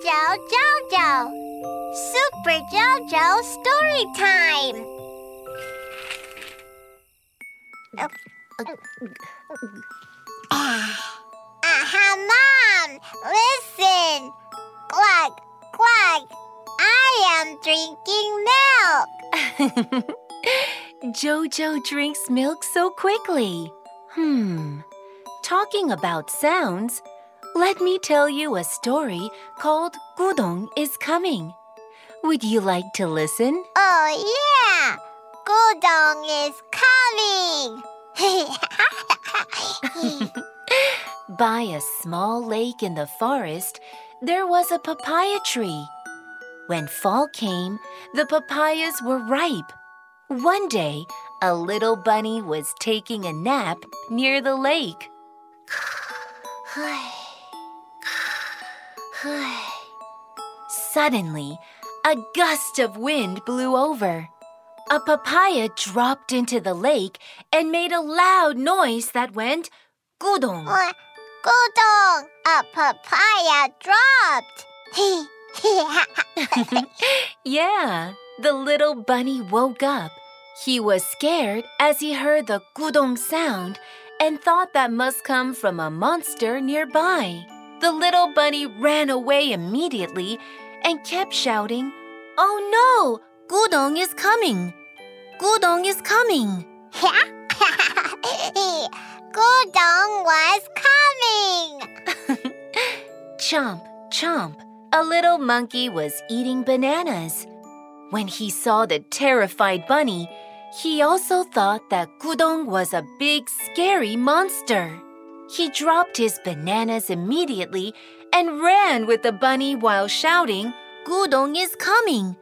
Jojo Jojo. Super Jojo story time. Ah! Aha, Mom! Listen! Quack, quack! I am drinking milk. Jojo drinks milk so quickly. Hmm. Talking about sounds, let me tell you a story called Gudong is Coming. Would you like to listen? Oh, yeah! Gudong is coming! By a small lake in the forest, there was a papaya tree. When fall came, the papayas were ripe. One day, a little bunny was taking a nap near the lake. Suddenly, a gust of wind blew over. A papaya dropped into the lake and made a loud noise that went gudong. Gudong! A papaya dropped! yeah, the little bunny woke up. He was scared as he heard the gudong sound and thought that must come from a monster nearby. The little bunny ran away immediately and kept shouting, Oh no! Gudong is coming! Gudong is coming! Gudong was coming! Chomp, chomp, a little monkey was eating bananas. When he saw the terrified bunny, he also thought that Gudong was a big, scary monster. He dropped his bananas immediately and ran with the bunny while shouting, Gudong is coming!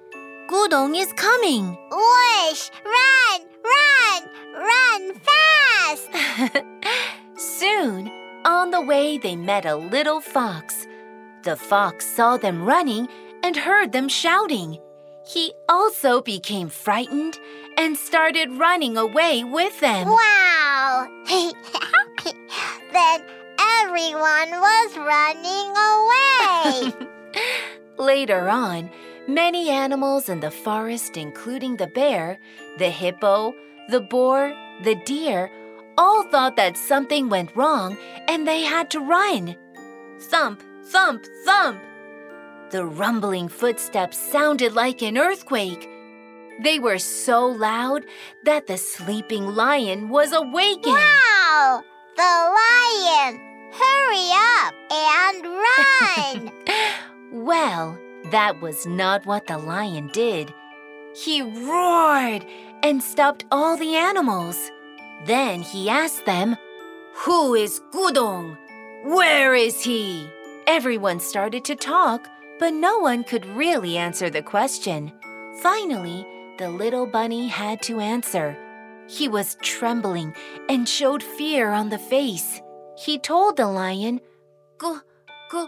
Gudong is coming! Whoosh! Run! Run! Run fast! Soon, on the way, they met a little fox. The fox saw them running and heard them shouting. He also became frightened and started running away with them. Wow! then everyone was running away. Later on, many animals in the forest, including the bear, the hippo, the boar, the deer, all thought that something went wrong and they had to run. Thump, thump, thump. The rumbling footsteps sounded like an earthquake. They were so loud that the sleeping lion was awakened. wow! The lion! Hurry up and run! Well, that was not what the lion did. He roared and stopped all the animals. Then he asked them, Who is Gudong? Where is he? Everyone started to talk, but no one could really answer the question. Finally, the little bunny had to answer. He was trembling and showed fear on the face. He told the lion, Gu, gu,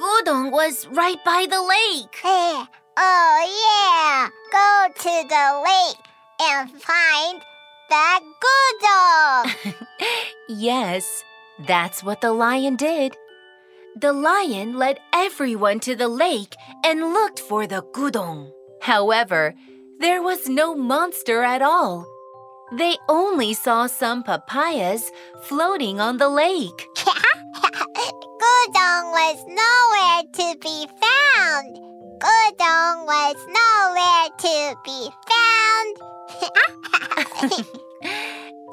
Gudong was right by the lake. Hey, oh yeah! Go to the lake and find that Gudong! Yes, that's what the lion did. The lion led everyone to the lake and looked for the gudong. However, there was no monster at all. They only saw some papayas floating on the lake. Gudong was nowhere to be found. Gudong was nowhere to be found.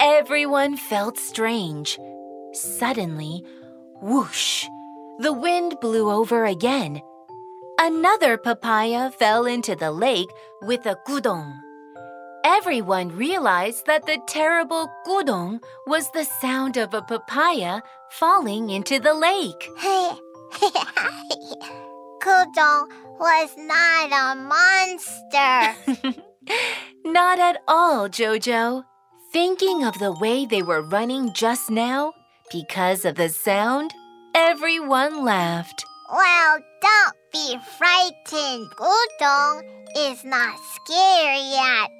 Everyone felt strange. Suddenly, whoosh, the wind blew over again. Another papaya fell into the lake with a gudong. Everyone realized that the terrible gudong was the sound of a papaya falling into the lake. Gudong was not a monster. Not at all, Jojo. Thinking of the way they were running just now, because of the sound, everyone laughed. well, don't be frightened. Gudong is not scary at